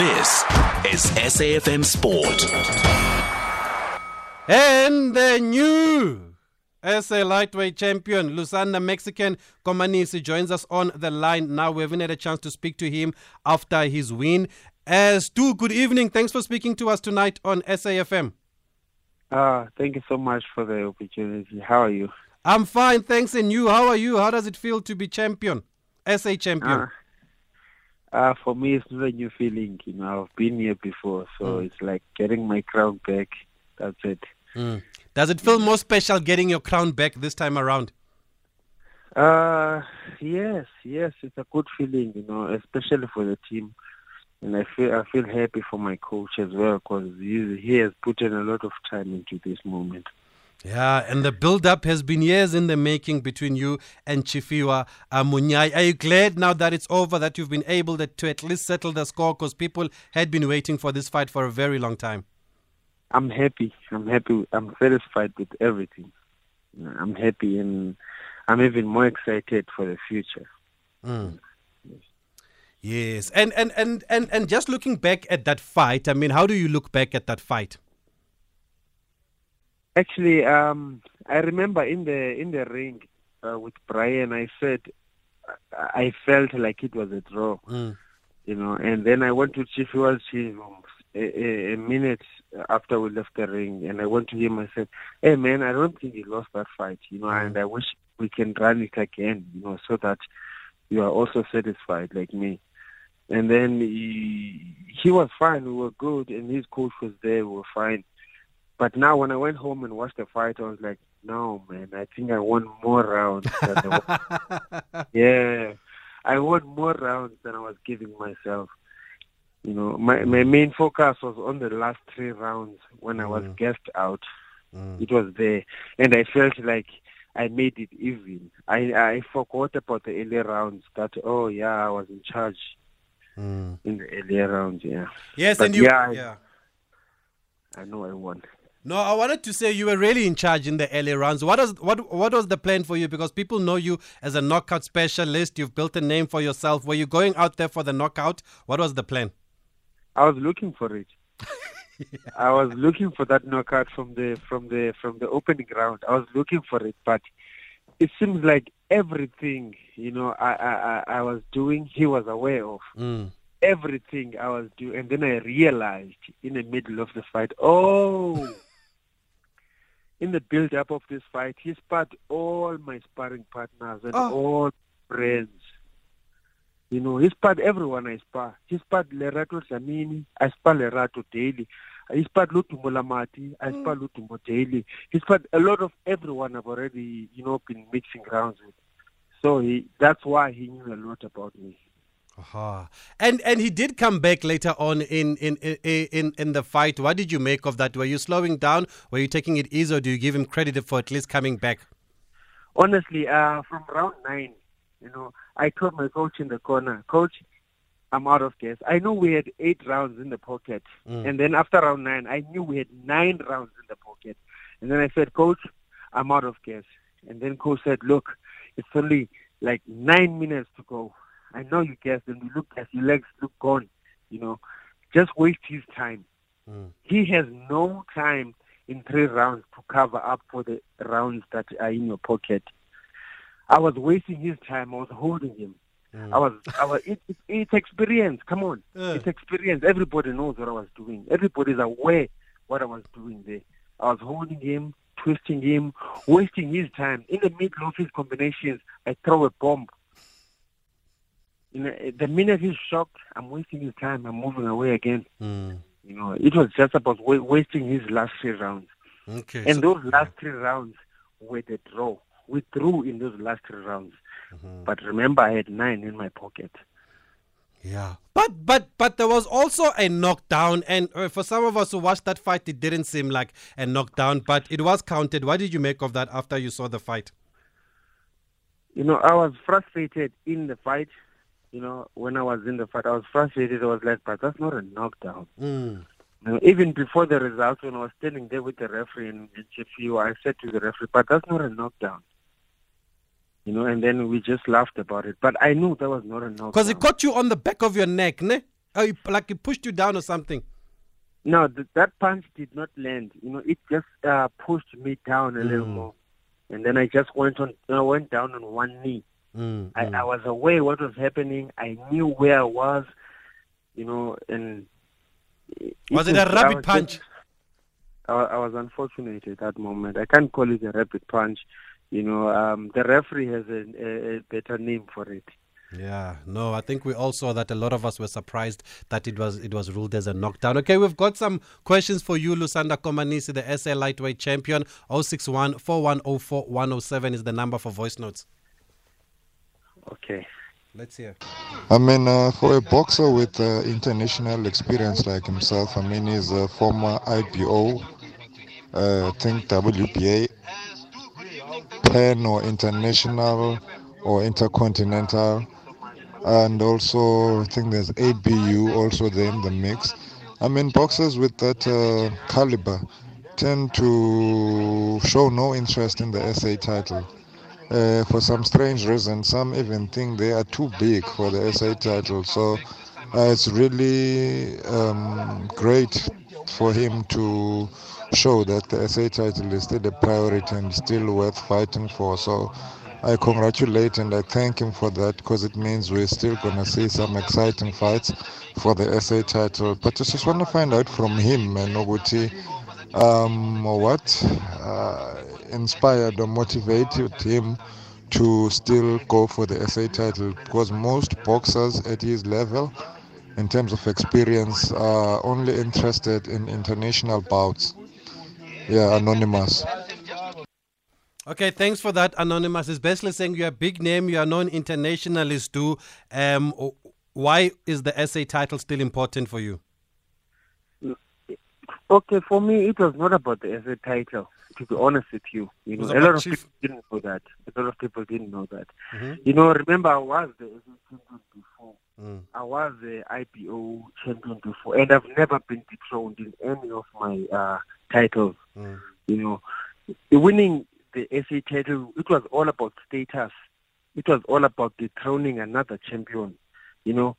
This is SAFM Sport. And the new SA lightweight champion, Lusanda Mexican Komanisi, joins us on the line now. We haven't had a chance to speak to him after his win. As Stu, good evening. Thanks for speaking to us tonight on SAFM. Uh, thank you so much for the opportunity. How are you? I'm fine, thanks. And you, how are you? How does it feel to be champion, SA champion? Uh, uh, for me, it's not a new feeling. You know, I've been here before, so Mm. it's like getting my crown back. That's it. Mm. Does it feel more special getting your crown back this time around? Uh, yes, yes, it's a good feeling. You know, especially for the team, and I feel I feel happy for my coach as well because he he has put in a lot of time into this moment. Yeah, and the build up has been years in the making between you and Tshifhiwa Amunyai. Are you glad now that it's over that you've been able to, at least settle the score because people had been waiting for this fight for a very long time? I'm happy. I'm happy. I'm satisfied with everything. I'm happy, and I'm even more excited for the future. Mm. Yes, and, and, and, and, and just looking back at that fight, I mean, how do you look back at that fight? Actually, um, I remember in the in the ring uh, with Brian, I said I felt like it was a draw, Mm. you know. And then I went to Tshifhiwa's chief a, a minute after we left the ring, and I went to him. I said, "Hey, man, I don't think he lost that fight, you know, Mm. and I wish we can run it again, you know, so that you are also satisfied like me." And then he, he was fine. We were good, and his coach was there. We were fine. But now, when I went home and watched the fight, I was like, "No, man, I think I want more rounds." than I wa- yeah, I want more rounds than I was giving myself. You know, my my main focus was on the last three rounds when I was Mm. gassed out. Mm. It was there, and I felt like I made it even. I I forgot about the early rounds. That oh yeah, I was in charge Mm. in the earlier rounds. Yeah, Yes, But and you. yeah, I- yeah. I know I won. No, I wanted to say you were really in charge in the early rounds. What was what what was the plan for you? Because people know you as a knockout specialist. You've built a name for yourself. Were you going out there for the knockout? What was the plan? I was looking for it. I was looking for that knockout from the from the from the opening round. I was looking for it, but it seems like everything you know I I I I was doing, he was aware of Mm. everything I was doing, and then I realized in the middle of the fight, oh. In the build up of this fight, he sparred all my sparring partners and Oh. all friends. You know, he sparred everyone I spar. He sparred Lerato Dlamini, I spar Lerato daily. He sparred Lutumbo Lamati, I mm. spar Lutumbo daily. He sparred a lot of everyone I've already, you know, been mixing rounds with. So he, that's why he knew a lot about me. Aha. And and he did come back later on in in, in in the fight. What did you make of that? Were you slowing down? Were you taking it easy, or do you give him credit for at least coming back? honestly, uh, from round nine, you know, I told my coach in the corner, Coach, I'm out of gas. I know we had eight rounds in the pocket, Mm. and then after round nine, I knew we had nine rounds in the pocket, and then I said, Coach, I'm out of gas. And then coach said, Look, it's only like nine minutes to go. I know you gassed, and you look at your legs look gone. You know, just waste his time. Mm. He has no time in three rounds to cover up for the rounds that are in your pocket. I was wasting his time. I was holding him. Mm. I was, I was. It, it, it's experience. Come on, Uh. it's experience. Everybody knows what I was doing. Everybody's aware what I was doing there. I was holding him, twisting him, wasting his time. In the middle of his combinations, I throw a bomb. In the, the minute he's shocked, I'm wasting his time. I'm moving away again. Mm. You know, it was just about wa- wasting his last three rounds. Okay. And so- those last three rounds were the draw. We drew in those last three rounds. Mhm. But remember, I had nine in my pocket. Yeah, but but but there was also a knockdown, and uh, for some of us who watched that fight, it didn't seem like a knockdown, but it was counted. What did you make of that after you saw the fight? You know, I was frustrated in the fight. You know, when I was in the fight, I was frustrated. I was like, but that's not a knockdown. Mm. You know, even before the results, when I was standing there with the referee in, in Chifiu, I said to the referee, but that's not a knockdown. You know, and then we just laughed about it. But I knew that was not a knockdown. Because it caught you on the back of your neck, ne? Oh, he, like he pushed you down or something. No, th- that punch did not land. You know, it just uh, pushed me down a little Mm. more, and then I just went on. I went down on one knee. Mm, I, mm. I was aware what was happening. I knew where I was, you know, and Was it a rapid punch? just- I, I was unfortunate at that moment. I can't call it a rapid punch. You know, um, the referee has a, a, a better name for it. Yeah, no, I think we all saw that a lot of us were surprised that it was it was ruled as a knockdown. Okay, we've got some questions for you, Lusanda Komanisi, the SA lightweight champion. 061 4104 107 is the number for voice notes. Okay. Let's hear. I mean, uh, for a boxer with uh, international experience like himself, I mean, he's a former IBO, uh, I think WBA, Pan or international or intercontinental, and also I think there's ABU also there in the mix. I mean, boxers with that uh, caliber tend to show no interest in the SA title. Uh, for some strange reason, some even think they are too big for the SA title. So uh, it's really um, great for him to show that the SA title is still a priority and still worth fighting for. So I congratulate and I thank him for that because it means we're still going to see some exciting fights for the SA title. But I just want to find out from him, and Noguchi, um, what uh, inspired or motivated him to still go for the SA title because most boxers at his level in terms of experience are only interested in international bouts yeah anonymous Okay, thanks for that, Anonymous. It's basically saying you're a big name, you are known internationalist too. Um, why is the SA title still important for you? Okay, for me, it was not about the SA title. To be honest with you, you know, a lot of chief- people didn't know that. A lot of people didn't know that. Mhm. You know, remember I was the SA champion before. Mm. I was the IBO champion before, and I've never been dethroned in any of my uh, titles. Mm. You know, winning the SA title, it was all about status. It was all about dethroning another champion. You know,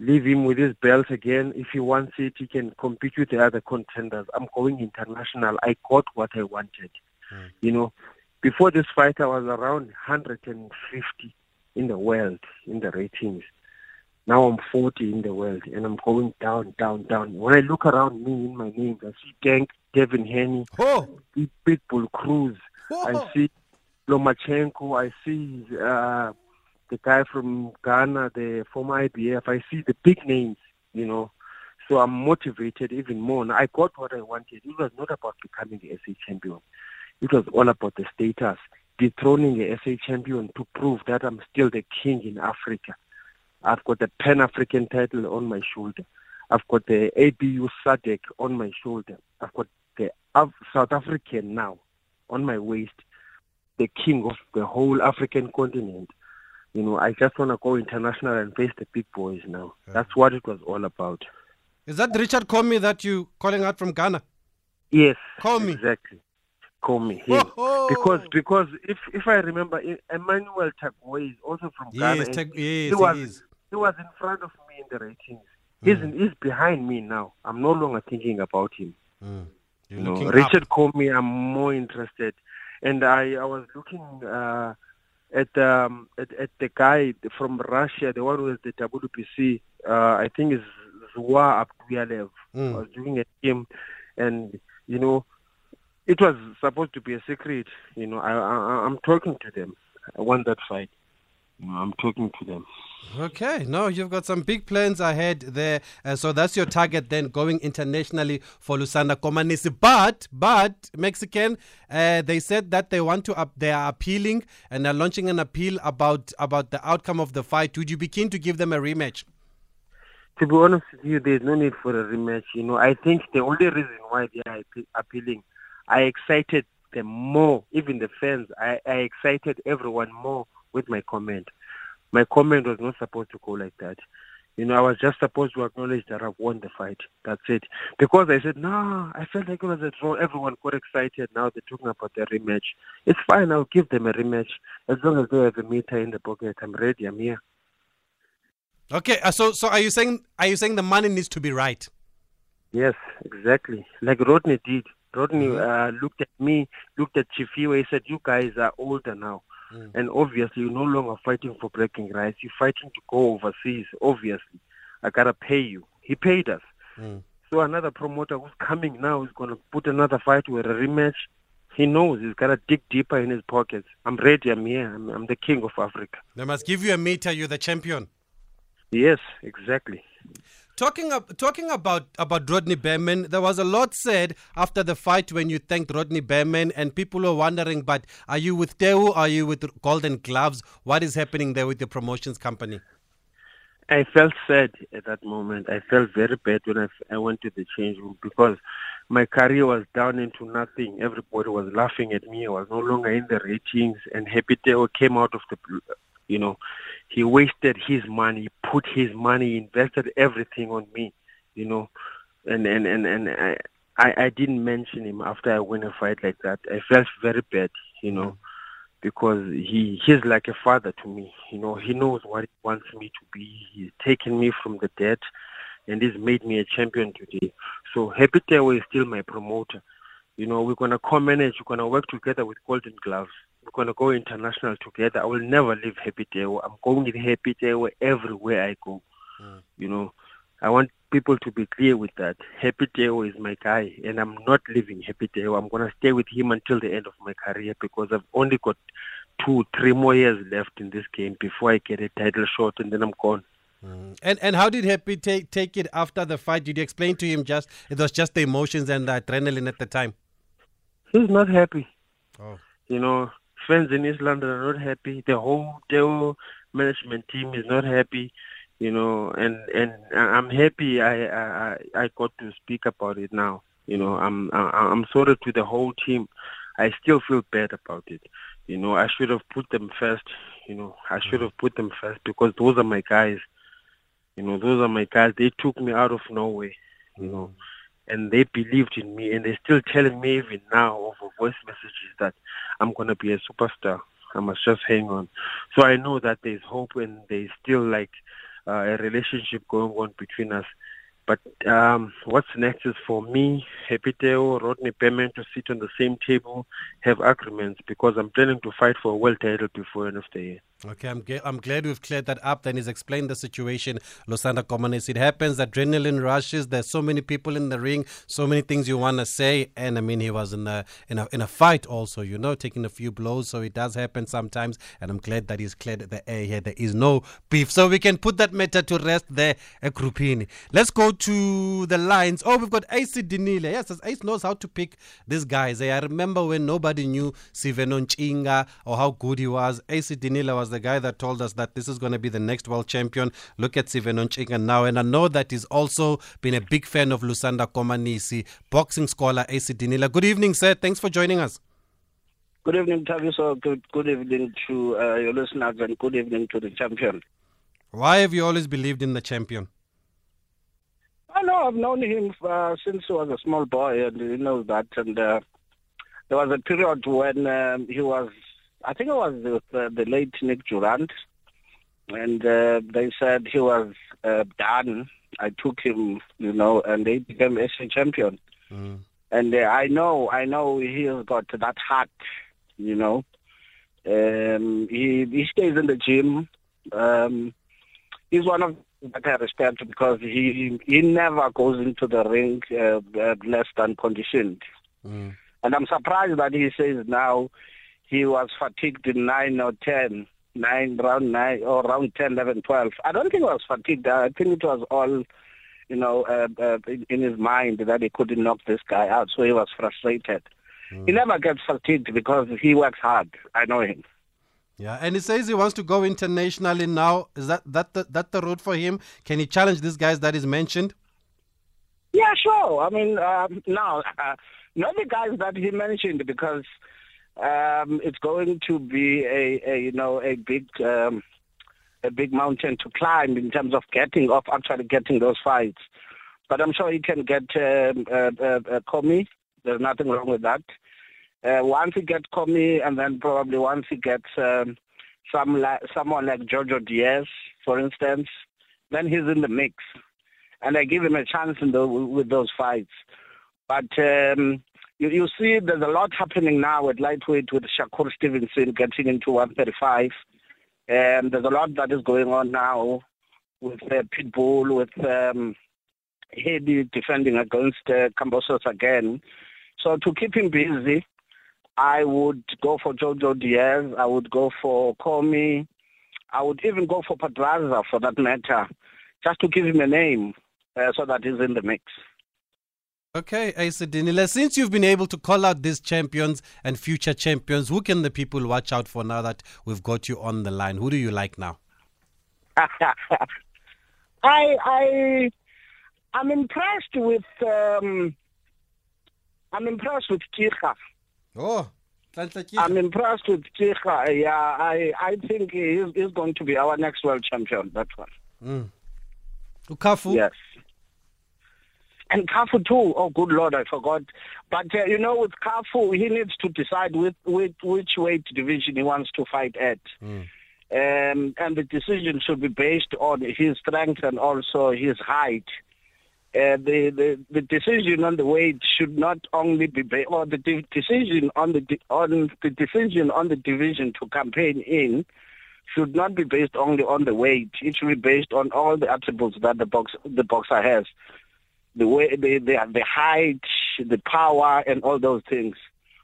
leave him with his belt again. If he wants it, he can compete with the other contenders. I'm going international. I got what I wanted. Mm. You know, before this fight, I was around 150 in the world in the ratings. Now I'm 40 in the world, and I'm going down, down, down. When I look around me in my names, I see Gank, Devin Haney, Oh, Big Big Cruz. oh. I see Lomachenko. I see uh, the guy from Ghana, the former IBF. I see the big names, you know. So I'm motivated even more. Now, I got what I wanted. It was not about becoming the SA champion. It was all about the status, dethroning the SA champion to prove that I'm still the king in Africa. I've got the Pan-African title on my shoulder. I've got the ABU SADC on my shoulder. I've got the South African now on my waist, the king of the whole African continent. You know, I just want to go international and face the big boys now. That's what it was all about. Is that Richard Commey that you calling out from Ghana? Yes, Call me. exactly. Call me. Oh, Because because if if I remember, Emmanuel Tagoe is also from Ghana. yes, and he was he is. he was in front of me in the ratings. He's Mm. in, he's behind me now. I'm no longer thinking about him. Mm. You're know, Richard up. Comey, I'm more interested, and I I was looking uh, at um at, at the guy from Russia, the one who is the WBC. Uh, I think is Zaur Abdullaev. Mm. I was doing at him, and you know, it was supposed to be a secret. You know, I, I I'm talking to them. I want that fight. You know, I'm talking to them. Okay, no, you've got some big plans ahead there. Uh, so that's your target then, going internationally for Lusanda Komanisi. But, but Mexican, uh, they said that they want to, up, they are appealing and are launching an appeal about about the outcome of the fight. Would you be keen to give them a rematch? To be honest with you, there's no need for a rematch. You know, I think the only reason why they are appealing, I excited them more, even the fans. I, I excited everyone more with my comment. My comment was not supposed to go like that. You know, I was just supposed to acknowledge that I've won the fight. That's it. Because I said, no, I felt like it was a draw. Everyone got excited. Now they're talking about the rematch. It's fine. I'll give them a rematch. As long as they have a meter in the pocket, I'm ready. I'm here. Okay, uh, so so are you saying are you saying the money needs to be right? Yes, exactly. Like Rodney did. Rodney uh, looked at me, looked at Tshifhiwa, he said, "You guys are older now." Mm. And obviously, you're no longer fighting for breaking rights. You're fighting to go overseas. Obviously, I gotta pay you. He paid us. Mm. So another promoter who's coming now is gonna put another fight with a rematch. He knows he's gotta dig deeper in his pockets. I'm ready. I'm here. I'm, I'm the king of Africa. They must give you a meter. You're the champion. Yes, exactly. Talking ab- talking about about Rodney Berman, there was a lot said after the fight when you thanked Rodney Berman, and people were wondering, but are you with Teu? Are you with Golden Gloves? What is happening there with the promotions company? I felt sad at that moment. I felt very bad when I went to the change room because my career was down into nothing. Everybody was laughing at me. I was no longer in the ratings. And Happy Teo came out of the, you know, he wasted his money, put his money, invested everything on me, you know, and and and and I I, I didn't mention him after I win a fight like that. I felt very bad, you know because he he's like a father to me. You know, he knows what he wants me to be. He's taken me from the dead, and he's made me a champion today. So Happy Tewa is still my promoter. You know, we're gonna co-manage. We're gonna work together with Golden Gloves. We're gonna go international together. I will never leave Happy Tewa. I'm going with Happy Tewa everywhere I go. Mm. You know, I want people to be clear with that. Happy Teo is my guy, and I'm not leaving Happy Teo. I'm going to stay with him until the end of my career because I've only got two, three more years left in this game before I get a title shot, and then I'm gone. Mm. And and how did Happy take take it after the fight? Did you explain to him just it was just the emotions and the adrenaline at the time? He's not happy. Oh. You know, fans in East London are not happy. The whole Teo management team is not happy. You know, and and I'm happy I I I got to speak about it now. You know, I'm I'm sorry to the whole team. I still feel bad about it. You know, I should have put them first. You know, I should have put them first because those are my guys. You know, those are my guys. They took me out of nowhere. You know, and they believed in me, and they're still telling me even now over voice messages that I'm gonna be a superstar. I must just hang on. So I know that there's hope, and there's still like uh, a relationship going on between us. But um, what's next is for me, Happy Teo, Rodney Berman to sit on the same table, have agreements, because I'm planning to fight for a world title before end of the year. Okay, I'm, I'm glad we've cleared that up. Then he's explained the situation. Lusanda Komanisi, it happens, adrenaline rushes. There's so many people in the ring, so many things you want to say. And I mean, he was in a, in, a, in a fight also, you know, taking a few blows. So it does happen sometimes. And I'm glad that he's cleared the air here. There is no beef. So we can put that matter to rest there at Grupini. Let's go to the lines. Oh, we've got Ace Dinile. Yes, Ace knows how to pick these guys. Eh, I remember when nobody knew Sive Nontshinga or how good he was. Ace Dinile was the guy that told us that this is going to be the next world champion. Look at Sive Nontshinga now. And I know that he's also been a big fan of Lusanda Komanisi, boxing scholar Ace Dinile. Good evening, sir. Thanks for joining us. Good evening, Taviso. Good, good evening to uh, your listeners and good evening to the champion. Why have you always believed in the champion? I know I've known him uh, since he was a small boy, and he knows that. And uh, there was a period when um, he was, I think it was with uh, the late Nick Durandt, and uh, they said he was uh, done. I took him, you know, and they became SA champion. Mm. And uh, I know, I know he's got that heart, you know. Um, he he stays in the gym. Um, he's one of that I respect because he he never goes into the ring uh, less than conditioned. Mm. And I'm surprised that he says now he was fatigued in nine or ten, nine round nine or round 10, 11, 12. I don't think he was fatigued. I think it was all, you know, uh, uh, in, his mind that he couldn't knock this guy out, so he was frustrated. He never gets fatigued because he works hard. I know him. Yeah, and he says he wants to go internationally now. Is that that the, that the road for him? Can he challenge these guys that is mentioned? Yeah, sure. I mean, um, now, uh, not the guys that he mentioned because um, it's going to be a, a you know a big um, a big mountain to climb in terms of getting of actually getting those fights. But I'm sure he can get um, uh, uh, uh, Commey. There's nothing wrong with that. Uh, once he gets Commey, and then probably once he gets um, some someone like Jojo Diaz, for instance, then he's in the mix, and I give him a chance in the, with those fights. But um, you, you see, there's a lot happening now at lightweight with Shakur Stevenson getting into 135. And there's a lot that is going on now with uh, Pitbull, with um, Hedi defending against uh, Kambosos again. So to keep him busy, I would go for Jojo Diaz. I would go for Commey. I would even go for Pedraza for that matter, just to give him a name uh, so that he's in the mix. Okay, Ace Dinile, since you've been able to call out these champions and future champions, who can the people watch out for now that we've got you on the line? Who do you like now? I I I'm impressed with um, I'm impressed with Kircha. Oh, I'm impressed with Kircha. Yeah, I I think he's, he's going to be our next world champion. That one. Mm. Ukafu? Yes. And Kafu too. Oh, good Lord, I forgot. But uh, you know, with Kafu, he needs to decide with, with which weight division he wants to fight at. Mm. Um, and the decision should be based on his strength and also his height. Uh, the, the the decision on the weight should not only be based, or the de- decision on the on the decision on the division to campaign in should not be based only on the weight. It should be based on all the attributes that the box the boxer has, the way the the, the height, the power, and all those things.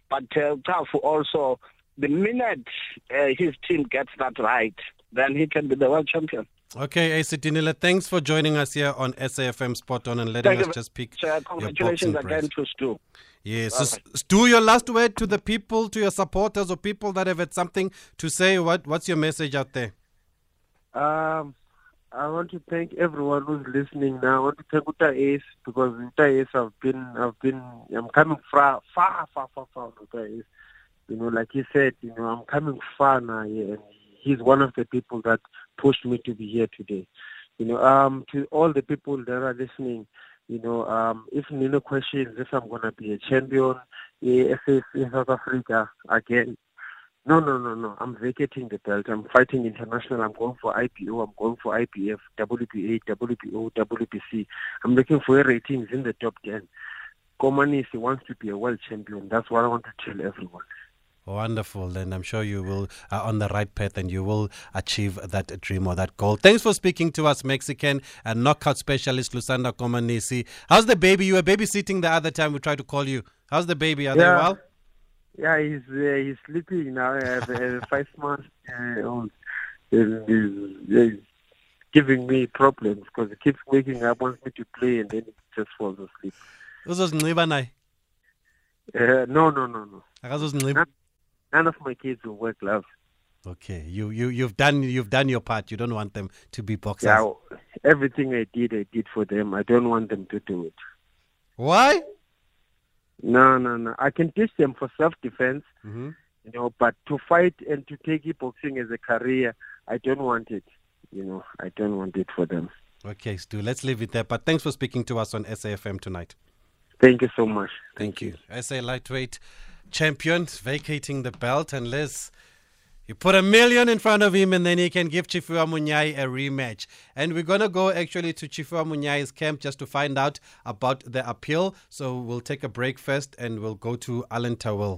But uh, Tafu also, the minute uh, his team gets that right, then he can be the world champion. Okay, Ace Dinile, thanks for joining us here on SAFM Spot On and letting Thank us just pick your congratulations again to Stu. Yes. So, Stu, your last word to the people, to your supporters or people that have had something to say. What What's your message out there? Um, I want to thank everyone who's listening now. I want to thank Uta Ace because Uta Ace I've been, I've been, I'm coming far, far, far, far, far with Uta Ace. You know, like he said, you know, I'm coming far now, and he's one of the people that pushed me to be here today. You know, um, to all the people that are listening, you know, um, if Nino questions if I'm gonna be a champion, in South Africa again, no, no, no, no. I'm vacating the belt. I'm fighting international. I'm going for IBO. I'm going for IBF, WBA, WBO, WBC. I'm looking for ratings in the top 10. Komanisi wants to be a world champion. That's what I want to tell everyone. Wonderful. And I'm sure you will are on the right path and you will achieve that dream or that goal. Thanks for speaking to us, Mexican and knockout specialist Lusanda Komanisi. How's the baby? You were babysitting the other time we tried to call you. How's the baby? Are they well? Yeah, he's uh, he's sleeping now. I have a five months uh, old. And he's, he's giving me problems because he keeps waking up, wants me to play, and then he just falls asleep. Uzozinxiba naye? Uh, no, no, no, no. Akazozinxiba? None of my kids will wear gloves. Okay. You you you've done you've done your part. You don't want them to be boxers. Yeah, everything I did, I did for them. I don't want them to do it. Why? No, no, no. I can teach them for self-defense, hmm you know, but to fight and to take boxing as a career, I don't want it. You know, I don't want it for them. Okay, Stu, let's leave it there. But thanks for speaking to us on SAFM tonight. Thank you so much. Thank you. SA lightweight champion vacating the belt unless you put a million in front of him and then he can give Tshifhiwa Munyai a rematch. And we're going to go actually to Tshifhiwa Munyai's camp just to find out about the appeal. So we'll take a break first and we'll go to Alan Tawil.